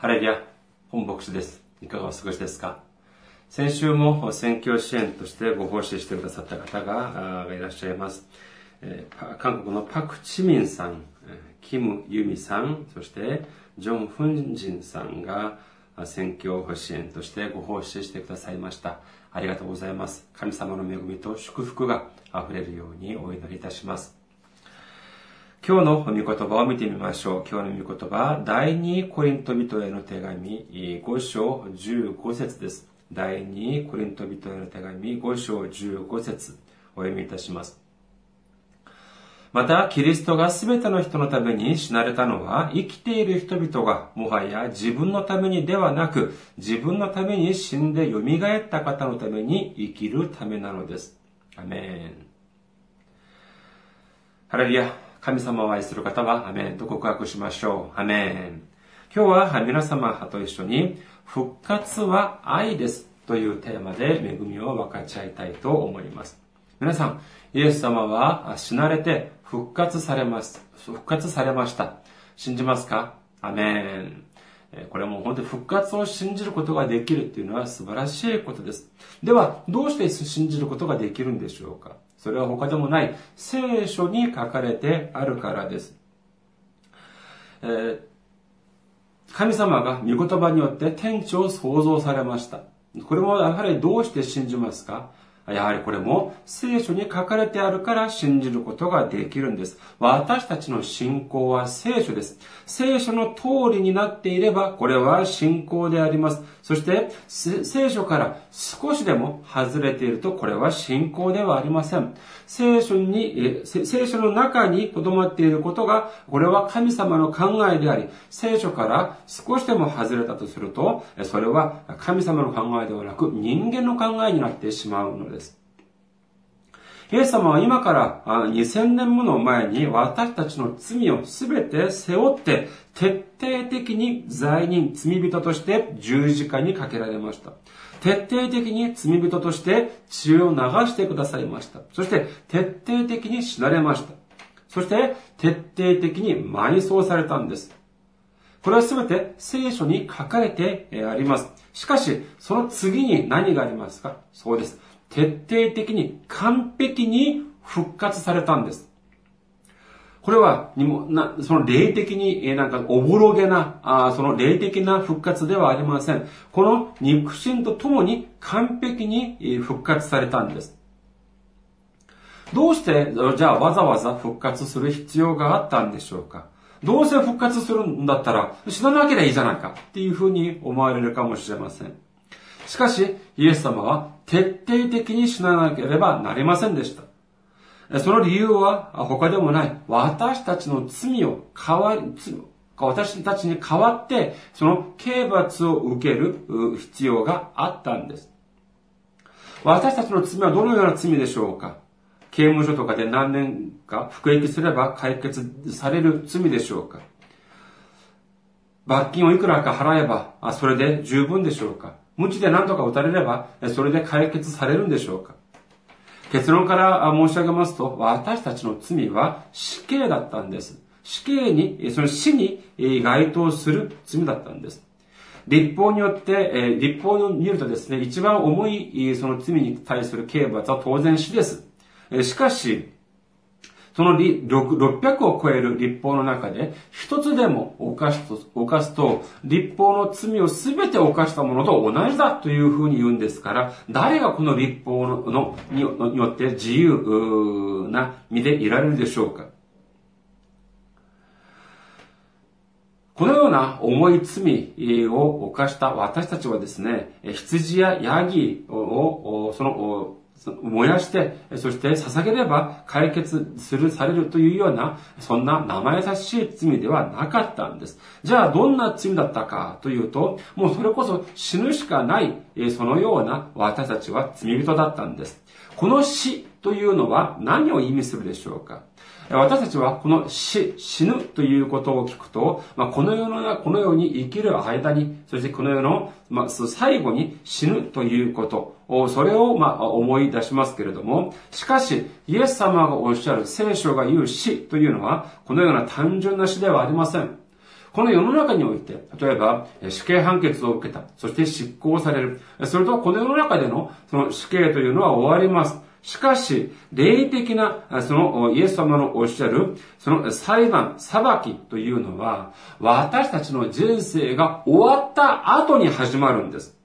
ハレリア、本牧師です。いかがお過ごしですか？先週も選挙支援としてご奉仕してくださった方がいらっしゃいます。韓国のパク・チミンさん、キム・ユミさん、そしてジョン・フンジンさんが選挙支援としてご奉仕してくださいました。ありがとうございます。神様の恵みと祝福が溢れるようにお祈りいたします。今日の御言葉を見てみましょう。今日の御言葉、第二コリント人への手紙、5章15節です。第二コリント人への手紙、5章15節お読みいたします。また、キリストが全ての人のために死なれたのは、生きている人々が、もはや自分のためにではなく、自分のために死んで蘇った方のために生きるためなのです。アメン。ハレルヤ。神様を愛する方は、アメンと告白しましょう。アメン。今日は皆様と一緒に、復活は愛ですというテーマで恵みを分かち合いたいと思います。皆さん、イエス様は死なれて復活されます。復活されました。信じますか？アメン。これも本当に復活を信じることができるっていうのは素晴らしいことです。では、どうして信じることができるんでしょうか？それは他でもない聖書に書かれてあるからです。えー、神様が御言葉によって天地を創造されました。これもやはりどうして信じますか？やはりこれも聖書に書かれてあるから信じることができるんです。私たちの信仰は聖書です。聖書の通りになっていれば、これは信仰であります。そして、聖書から少しでも外れていると、これは信仰ではありません。聖書に、聖書の中に留まっていることが、これは神様の考えであり、聖書から少しでも外れたとすると、それは神様の考えではなく、人間の考えになってしまうのです。イエス様は今から2000年もの前に私たちの罪を全て背負って徹底的に罪人、罪人として十字架にかけられました。徹底的に罪人として血を流してくださいました。そして徹底的に死なれました。そして徹底的に埋葬されたんです。これは全て聖書に書かれてあります。しかし、その次に何がありますか？そうです。徹底的に完璧に復活されたんです。これは、にもなその霊的に、えなんか、おぼろげな、あその霊的な復活ではありません。この肉親と共に完璧に復活されたんです。どうして、じゃあわざわざ復活する必要があったんでしょうか？どうせ復活するんだったら死ななければいいじゃないかっていうふうに思われるかもしれません。しかし、イエス様は徹底的に死ななければなりませんでした。その理由は他でもない。私たちの罪を変わり、私たちに代わって、その刑罰を受ける必要があったんです。私たちの罪はどのような罪でしょうか？刑務所とかで何年か服役すれば解決される罪でしょうか？罰金をいくらか払えば、それで十分でしょうか？無知で何とか打たれれば、それで解決されるんでしょうか結論から申し上げますと、私たちの罪は死刑だったんです。死刑に、その死に該当する罪だったんです。立法によって、立法を見るとですね、一番重いその罪に対する刑罰は当然死です。しかし、その600を超える立法の中で、一つでも犯すと、犯すと、立法の罪を全て犯したものと同じだというふうに言うんですから、誰がこの立法ののによって自由な身でいられるでしょうか。このような重い罪を犯した私たちはですね、羊やヤギを、その、燃やして、そして捧げれば解決する、されるというような、そんな生優しい罪ではなかったんです。じゃあ、どんな罪だったかというと、もうそれこそ死ぬしかない、そのような私たちは罪人だったんです。この死というのは何を意味するでしょうか？私たちはこの死、死ぬということを聞くと、まあ、この世の、この世に生きる間に、そしてこの世の、まあ、最後に死ぬということ、それを、まあ、思い出しますけれども、しかし、イエス様がおっしゃる聖書が言う死というのは、このような単純な死ではありません。この世の中において、例えば、死刑判決を受けた。そして執行される。それと、この世の中での、その死刑というのは終わります。しかし、霊的な、その、イエス様のおっしゃる、その裁判、裁きというのは、私たちの人生が終わった後に始まるんです。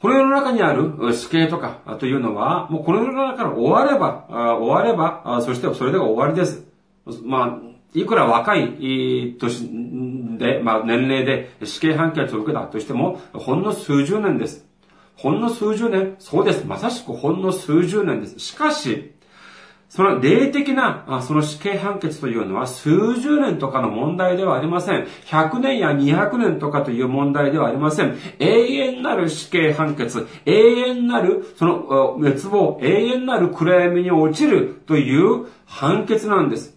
この世の中にある死刑とかというのは、もうこの世の中から終われば、終われば、そしてそれで終わりです。まあ、いくら若い年で、まあ年齢で死刑判決を受けたとしても、ほんの数十年です。ほんの数十年？そうです。まさしくほんの数十年です。しかし、その霊的な、その死刑判決というのは数十年とかの問題ではありません。100年や200年とかという問題ではありません。永遠なる死刑判決、永遠なるその滅亡、永遠なる暗闇に落ちるという判決なんです。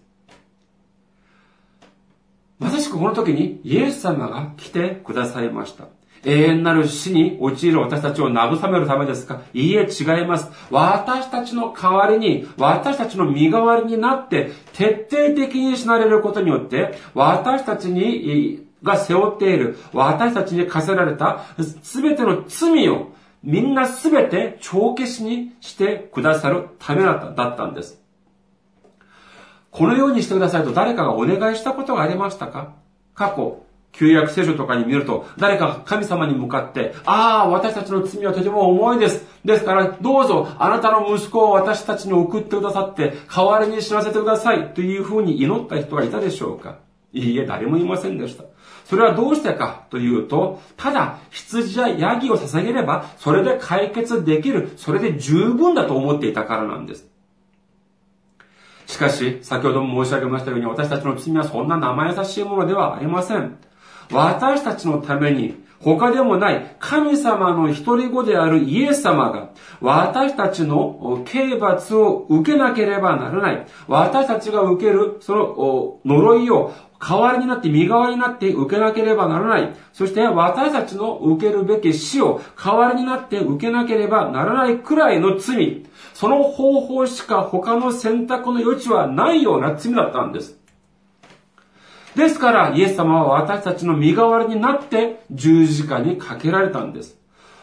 まさしくこの時にイエス様が来てくださいました。永遠なる死に陥る私たちを慰めるためですか？いいえ、違います。私たちの代わりに、私たちの身代わりになって、徹底的に死なれることによって、私たちに、が背負っている、私たちに課せられた、すべての罪を、みんなすべて帳消しにしてくださるためだったんです。このようにしてくださいと誰かがお願いしたことがありましたか？過去、旧約聖書とかに見ると、誰か神様に向かって、ああ、私たちの罪はとても重いです。ですから、どうぞ、あなたの息子を私たちに送ってくださって、代わりに死なせてください。というふうに祈った人がいたでしょうかいいえ、誰もいませんでした。それはどうしてかというと、ただ羊やヤギを捧げれば、それで解決できる、それで十分だと思っていたからなんです。しかし、先ほども申し上げましたように、私たちの罪はそんな生優しいものではありません。私たちのために他でもない神様の一人子であるイエス様が私たちの刑罰を受けなければならない。私たちが受けるその呪いを代わりになって身代わりになって受けなければならない。そして私たちの受けるべき死を代わりになって受けなければならないくらいの罪。その方法しか他の選択の余地はないような罪だったんです。ですから、イエス様は私たちの身代わりになって十字架にかけられたんです。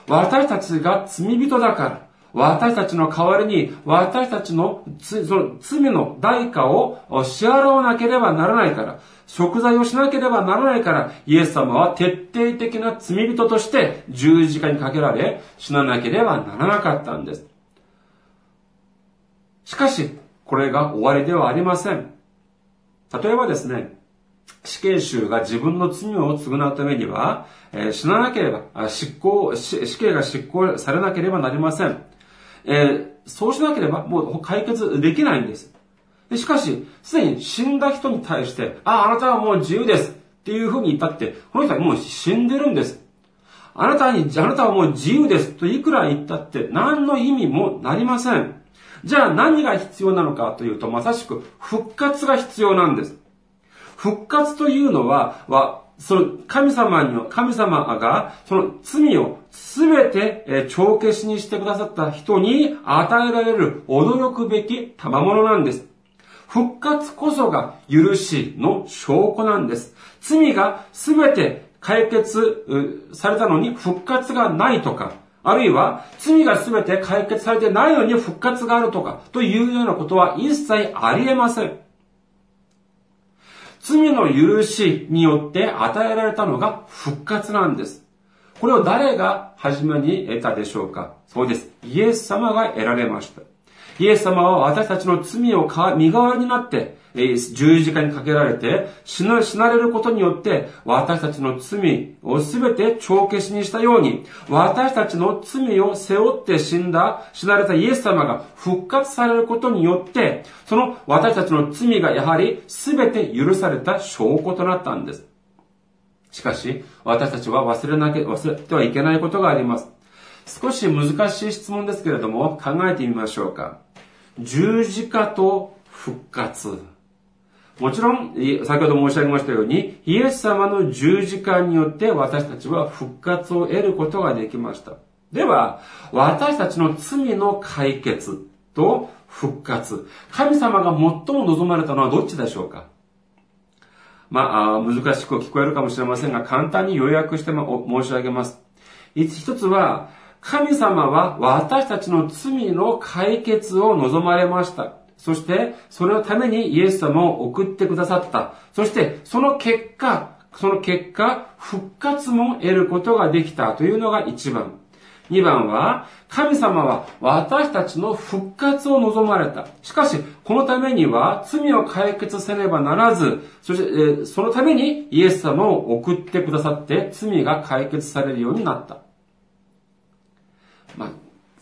私たちが罪人だから、私たちの代わりに、私たちのその罪の代価を支払わなければならないから、食材をしなければならないから、イエス様は徹底的な罪人として十字架にかけられ、死ななければならなかったんです。しかし、これが終わりではありません。例えばですね、死刑囚が自分の罪を償うためには、えー、死ななければ、執行、死刑が執行されなければなりません。えー、そうしなければもう解決できないんです。でしかし、すでに死んだ人に対して、あ、あなたはもう自由ですっていうふうに言ったって、この人はもう死んでるんです。あなたに、あなたはもう自由ですといくら言ったって何の意味もなりません。じゃあ何が必要なのかというと、まさしく復活が必要なんです。復活というのは、は、その神様に、神様がその罪をすべて帳消しにしてくださった人に与えられる驚くべき賜物なんです。復活こそが許しの証拠なんです。罪がすべて解決されたのに復活がないとか、あるいは罪がすべて解決されてないのに復活があるとか、というようなことは一切ありえません。罪の許しによって与えられたのが復活なんです。これを誰が初めに得たでしょうか？そうです。イエス様が得られました。イエス様は私たちの罪を身代わりになって、十字架にかけられて死なれることによって私たちの罪をすべて帳消しにしたように私たちの罪を背負って死んだ死なれたイエス様が復活されることによってその私たちの罪がやはりすべて許された証拠となったんです。しかし私たちは忘れなけ、忘れてはいけないことがあります。少し難しい質問ですけれども考えてみましょうか。十字架と復活。もちろん、先ほど申し上げましたように、イエス様の十字架によって私たちは復活を得ることができました。では、私たちの罪の解決と復活。神様が最も望まれたのはどっちでしょうか？まあ、難しく聞こえるかもしれませんが、簡単に要約して申し上げます。一つは、神様は私たちの罪の解決を望まれました。そして、それのためにイエス様を送ってくださった。そして、その結果、その結果、復活も得ることができたというのが一番。二番は、神様は私たちの復活を望まれた。しかし、このためには罪を解決せねばならず、そしてえ、そのためにイエス様を送ってくださって罪が解決されるようになった。まあ、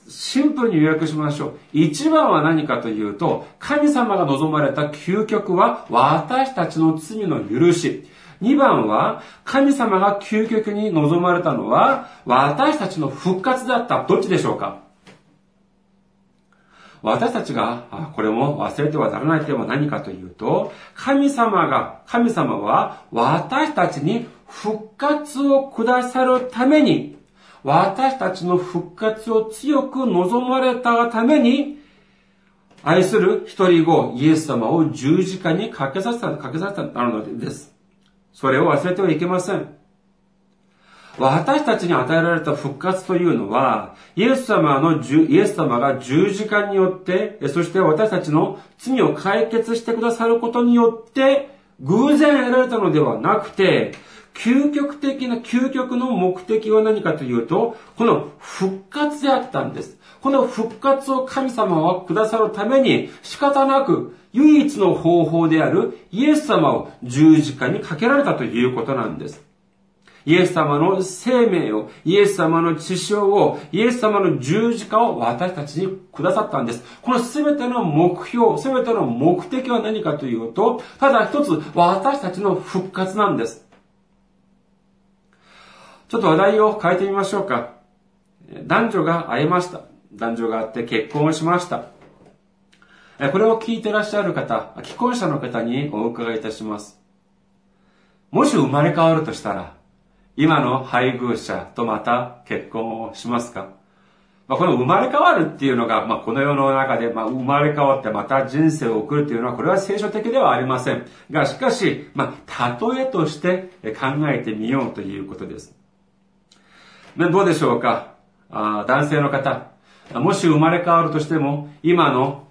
シンプルに予約しましょう。一番は何かというと、神様が望まれた究極は私たちの罪の許し。2番は、神様が究極に望まれたのは、私たちの復活だった。どっちでしょうか私たちが、これも忘れてはならない点は何かというと、神様が、神様は私たちに復活をくださるために、私たちの復活を強く望まれたがために、愛する一人子、イエス様を十字架にかけさせた、かけさせたのです。それを忘れてはいけません。私たちに与えられた復活というのは、イエス様の、イエス様が十字架によって、そして私たちの罪を解決してくださることによって、偶然得られたのではなくて、究極的な、究極の目的は何かというと、この復活であったんです。この復活を神様はくださるために仕方なく唯一の方法であるイエス様を十字架にかけられたということなんです。イエス様の生命を、イエス様の血潮を、イエス様の十字架を私たちにくださったんです。この全ての目標、全ての目的は何かというと、ただ一つ私たちの復活なんです。ちょっと話題を変えてみましょうか。男女が会えました。男女があって結婚をしました。これを聞いてらっしゃる方、既婚者の方にお伺いいたします。もし生まれ変わるとしたら、今の配偶者とまた結婚をしますか？ま、この生まれ変わるっていうのが、まあ、この世の中で、まあ、生まれ変わってまた人生を送るっていうのは、これは聖書的ではありません。が、しかし、まあ、例えとして考えてみようということです。どうでしょうか？あ男性の方、もし生まれ変わるとしても、今の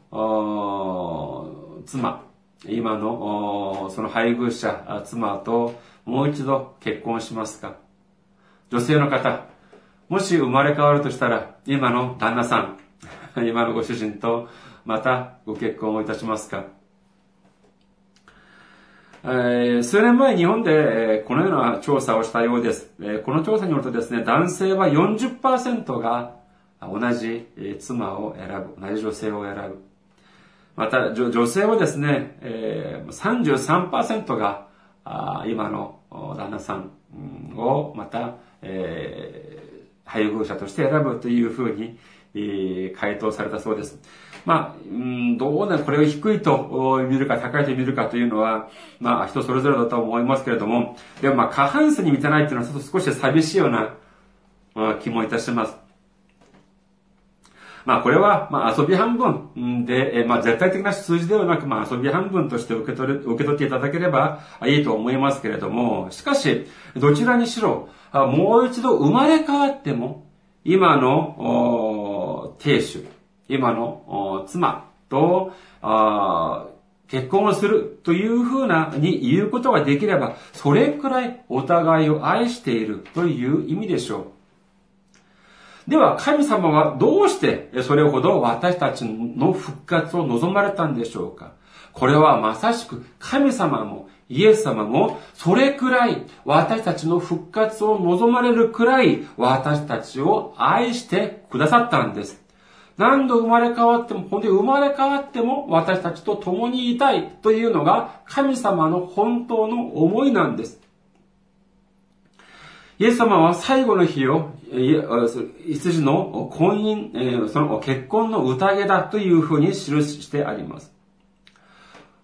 妻、今のその配偶者、妻ともう一度結婚しますか？女性の方、もし生まれ変わるとしたら、今の旦那さん、今のご主人とまたご結婚をいたしますか？数年前日本でこのような調査をしたようです。この調査によるとですね、男性は40%が同じ妻を選ぶ、同じ女性を選ぶ。また、女性はですね、33%が今の旦那さんをまた、配偶者として選ぶというふうに、回答されたそうです。まあ、うん、どうね、これを低いと見るか高いと見るかというのは、まあ人それぞれだと思いますけれども、でもまあ過半数に満たないっていうのはちょっと少し寂しいような気もいたします。まあこれは、まあ遊び半分で、まあ絶対的な数字ではなく、まあ遊び半分として受け取れ、受け取っていただければいいと思いますけれども、しかし、どちらにしろ、もう一度生まれ変わっても、今の、亭主、今の妻と、結婚をするというふうなに言うことができれば、それくらいお互いを愛しているという意味でしょう。では神様はどうしてそれほど私たちの復活を望まれたんでしょうかこれはまさしく神様もイエス様もそれくらい私たちの復活を望まれるくらい私たちを愛してくださったんです。何度生まれ変わっても、本当に生まれ変わっても私たちと共にいたいというのが神様の本当の思いなんです。イエス様は最後の日を、羊の婚姻、その結婚の宴だというふうに記してあります。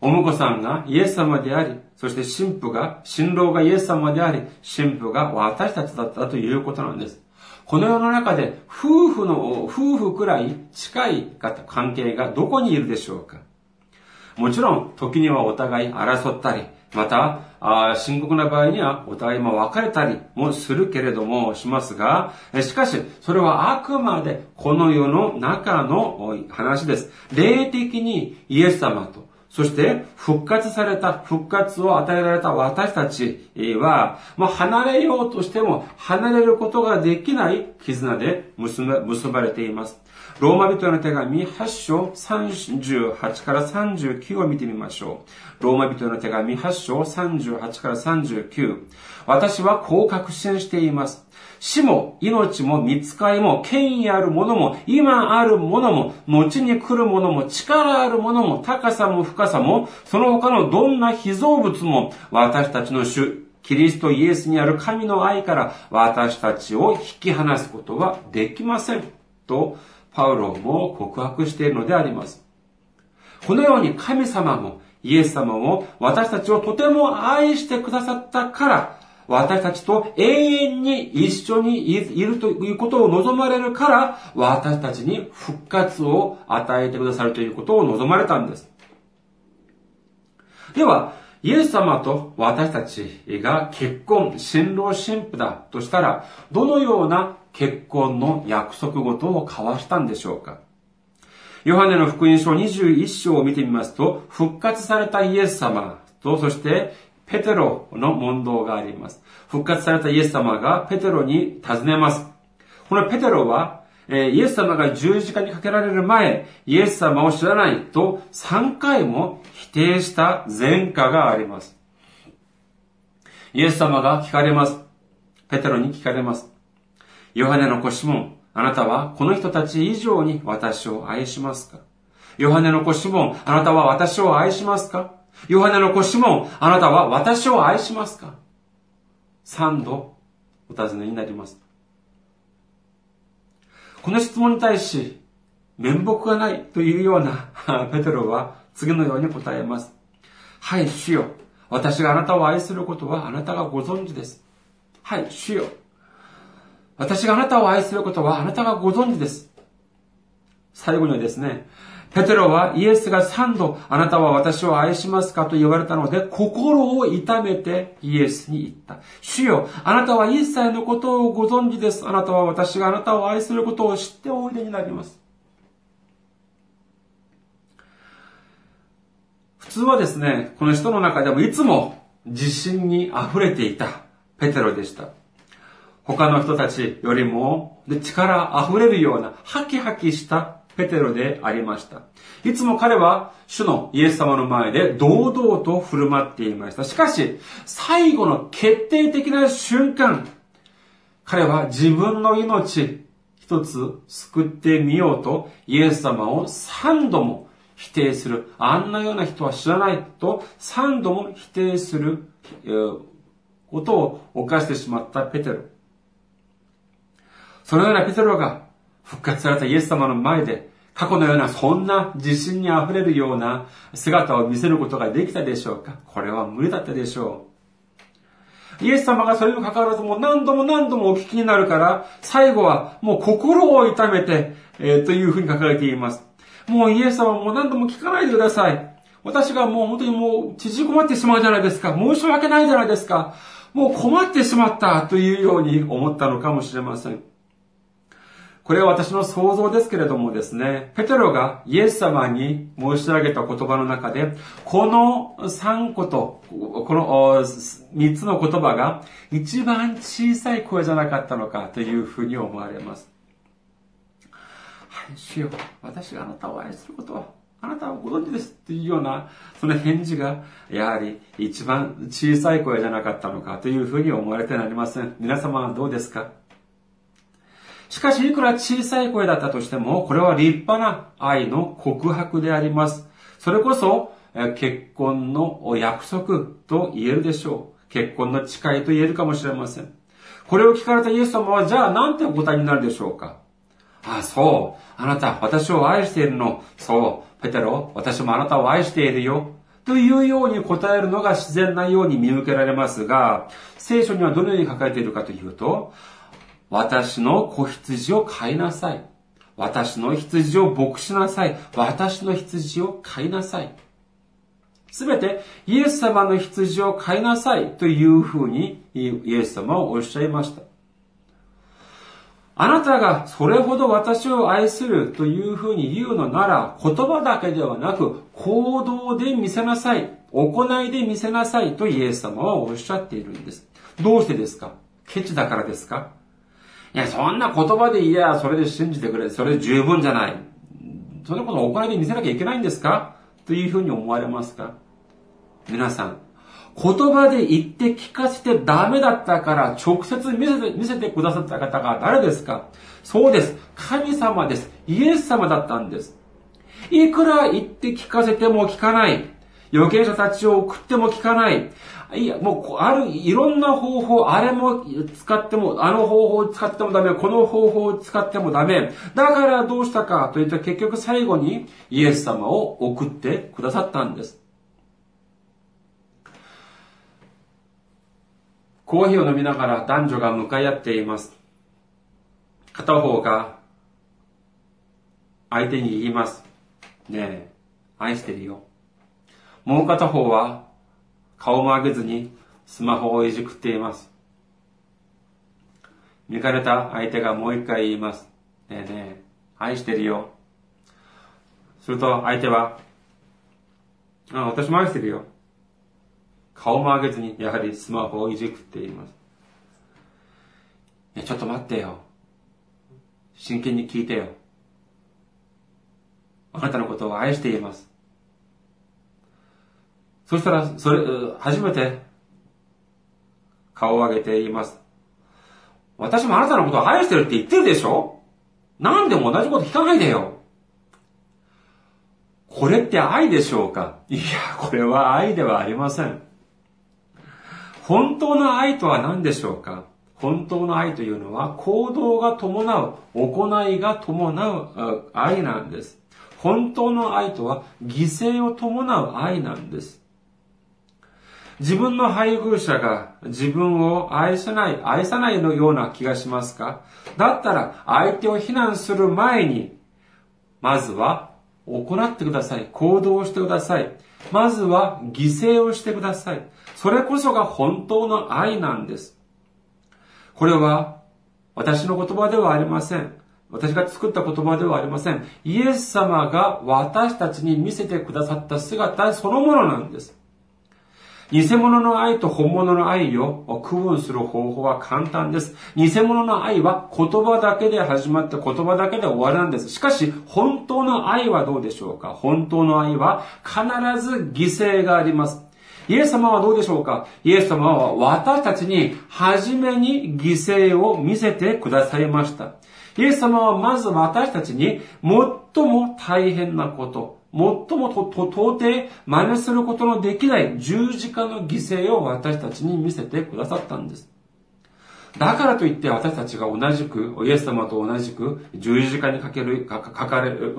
お婿さんがイエス様であり、そして神父が、新郎がイエス様であり、神父が私たちだったということなんです。この世の中で夫婦の、夫婦くらい近い関係がどこにいるでしょうかもちろん、時にはお互い争ったり、また、あ深刻な場合にはお互いも別れたりもするけれどもしますが、しかし、それはあくまでこの世の中の話です。霊的にイエス様と、そして復活された、復活を与えられた私たちは、もう離れようとしても離れることができない絆で結ばれています。ローマ人の手紙8章38から39を見てみましょう。ローマ人の手紙8章38から39。私はこう確信しています。死も命も見つかりも権威あるものも今あるものも後に来るものも力あるものも高さも深さもその他のどんな被造物も私たちの主キリストイエスにある神の愛から私たちを引き離すことはできません。とパウロも告白しているのであります。このように神様もイエス様も私たちをとても愛してくださったから、私たちと永遠に一緒にいるということを望まれるから、私たちに復活を与えてくださるということを望まれたんです。では、イエス様と私たちが結婚、新郎新婦だとしたら、どのような結婚の約束事を交わしたんでしょうかヨハネの福音書21章を見てみますと、復活されたイエス様と、そしてペテロの問答があります。復活されたイエス様がペテロに尋ねます。このペテロは、イエス様が十字架にかけられる前、イエス様を知らないと3回も否定した前科があります。イエス様が聞かれます。ペテロに聞かれます。ヨハネの子シモン、あなたはこの人たち以上に私を愛しますか？ヨハネの子シモン、あなたは私を愛しますか？ヨハネの子シモン、あなたは私を愛しますか？三度お尋ねになります。この質問に対し、面目がないというようなペテロは次のように答えます。はい、主よ。私があなたを愛することはあなたがご存知です。はい、主よ。私があなたを愛することはあなたがご存知です。最後にはですね、ペテロはイエスが三度あなたは私を愛しますかと言われたので心を痛めてイエスに言った。主よ、あなたは一切のことをご存知です。あなたは私があなたを愛することを知っておいでになります。普通はですね、この人の中でもいつも自信に溢れていたペテロでした。他の人たちよりも力溢れるようなハキハキしたペテロでありました。いつも彼は主のイエス様の前で堂々と振る舞っていました。しかし、最後の決定的な瞬間、彼は自分の命一つ救ってみようとイエス様を三度も否定する。あんなような人は知らないと三度も否定することを犯してしまったペテロ。そのようなペテロが復活されたイエス様の前で、過去のようなそんな自信に溢れるような姿を見せることができたでしょうか？これは無理だったでしょう。イエス様がそれにも関わらずもう何度も何度もお聞きになるから、最後はもう心を痛めて、えー、というふうに書かれています。もうイエス様もう何度も聞かないでください。私がもう本当にもう縮こまってしまうじゃないですか。申し訳ないじゃないですか。もう困ってしまったというように思ったのかもしれません。これは私の想像ですけれどもですね、ペテロがイエス様に申し上げた言葉の中で、この3個と、この3つの言葉が一番小さい声じゃなかったのかというふうに思われます。はい、主よ、私があなたを愛することは、あなたはご存知ですっていうような、その返事が、やはり一番小さい声じゃなかったのかというふうに思われてなりません。皆様はどうですか？しかし、いくら小さい声だったとしても、これは立派な愛の告白であります。それこそ、結婚の約束と言えるでしょう。結婚の誓いと言えるかもしれません。これを聞かれたイエス様は、じゃあ何てお答えになるでしょうかああ、そう。あなた、私を愛しているの。そう。ペテロ、私もあなたを愛しているよ。というように答えるのが自然なように見受けられますが、聖書にはどのように書かれているかというと、私の子羊を飼いなさい。私の羊を牧しなさい。私の羊を飼いなさい。すべてイエス様の羊を飼いなさいというふうにイエス様はおっしゃいました。あなたがそれほど私を愛するというふうに言うのなら、言葉だけではなく行動で見せなさい。行いで見せなさいとイエス様はおっしゃっているんです。どうしてですか？ケチだからですか？いや、そんな言葉でいや、それで信じてくれ。それで十分じゃない。そんなこと行いで見せなきゃいけないんですか？というふうに思われますか？皆さん、言葉で言って聞かせてダメだったから直接見せて見せてくださった方が誰ですか？そうです。神様です。イエス様だったんです。いくら言って聞かせても聞かない。預言者たちを送っても聞かない。いや、もう、ある、いろんな方法、あれも使っても、あの方法を使ってもダメ、この方法を使ってもダメ。だからどうしたかといった結局最後にイエス様を送ってくださったんです。コーヒーを飲みながら男女が向かい合っています。片方が相手に言います。ねえ、愛してるよ。もう片方は顔も上げずにスマホをいじくっています。見かれた相手がもう一回言います。ねえねえ、愛してるよ。すると相手は、あ、私も愛してるよ。顔も上げずに、やはりスマホをいじくっています。いや、ちょっと待ってよ。真剣に聞いてよ。あなたのことを愛しています。そしたら、それ、初めて、顔を上げて言います。私もあなたのことを愛してるって言ってるでしょ？なんでも同じこと聞かないでよ。これって愛でしょうか？いや、これは愛ではありません。本当の愛とは何でしょうか？本当の愛というのは行動が伴う、行いが伴う愛なんです。本当の愛とは犠牲を伴う愛なんです。自分の配偶者が自分を愛さない、愛さないのような気がしますか？だったら相手を非難する前に、まずは行ってください。行動してください。まずは犠牲をしてください。それこそが本当の愛なんです。これは私の言葉ではありません。私が作った言葉ではありません。イエス様が私たちに見せてくださった姿そのものなんです。偽物の愛と本物の愛を区分する方法は簡単です。偽物の愛は言葉だけで始まって言葉だけで終わりなんです。しかし、本当の愛はどうでしょうか？本当の愛は必ず犠牲があります。イエス様はどうでしょうか？イエス様は私たちに初めに犠牲を見せてくださいました。イエス様はまず私たちに最も大変なこと、最もと、到底真似することのできない十字架の犠牲を私たちに見せてくださったんです。だからといって私たちが同じく、イエス様と同じく十字架にかける、かかれる、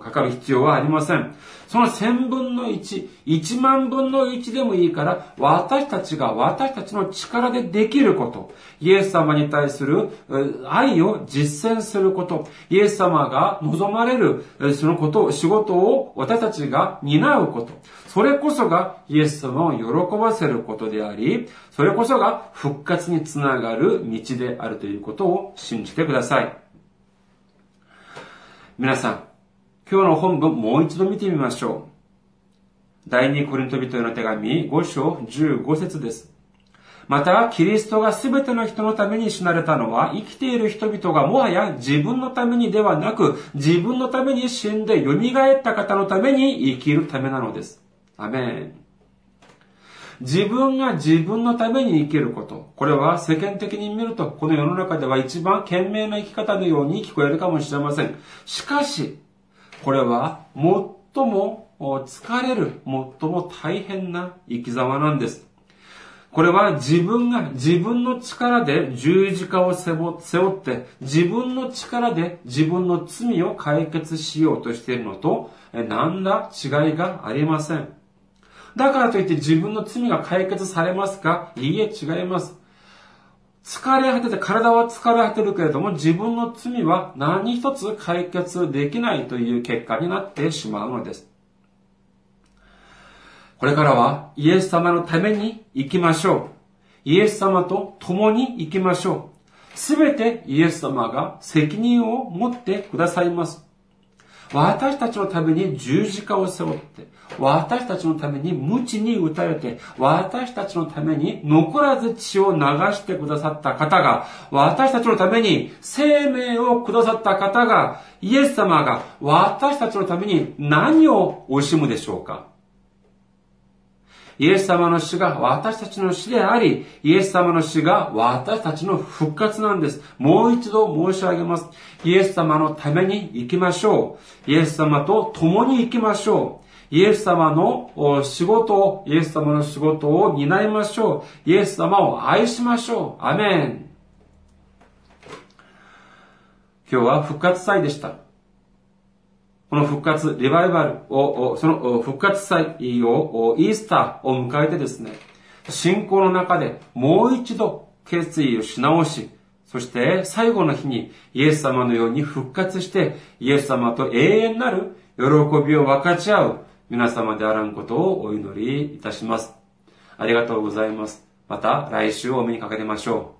かかる必要はありません。その千分の一、一万分の一でもいいから、私たちが私たちの力でできること、イエス様に対する愛を実践すること、イエス様が望まれるそのことを、仕事を私たちが担うこと、それこそがイエス様を喜ばせることであり、それこそが復活につながる道であるということを信じてください。皆さん、今日の本文もう一度見てみましょう。第二コリント人への手紙5章15節です。また、キリストが全ての人のために死なれたのは、生きている人々がもはや自分のためにではなく、自分のために死んで蘇った方のために生きるためなのです。アメン。自分が自分のために生きること。これは世間的に見ると、この世の中では一番賢明な生き方のように聞こえるかもしれません。しかし、これは最も疲れる、最も大変な生き様なんです。これは自分が自分の力で十字架を背負って、自分の力で自分の罪を解決しようとしているのと、何ら違いがありません。だからといって自分の罪が解決されますか？いいえ、違います。疲れ果てて、体は疲れ果てるけれども、自分の罪は何一つ解決できないという結果になってしまうのです。これからはイエス様のために生きましょう。イエス様と共に生きましょう。すべてイエス様が責任を持ってくださいます。私たちのために十字架を背負って、私たちのために無知に打たれて、私たちのために残らず血を流してくださった方が、私たちのために生命をくださった方が、イエス様が私たちのために何を惜しむでしょうか？イエス様の死が私たちの死であり、イエス様の死が私たちの復活なんです。もう一度申し上げます。イエス様のために生きましょう。イエス様と共に生きましょう。イエス様の仕事を、イエス様の仕事を担いましょう。イエス様を愛しましょう。アメン。今日は復活祭でした。この復活、リバイバルを、その復活祭を、イースターを迎えてですね、信仰の中でもう一度決意をし直し、そして最後の日にイエス様のように復活して、イエス様と永遠なる喜びを分かち合う皆様であらんことをお祈りいたします。ありがとうございます。また来週お目にかかりましょう。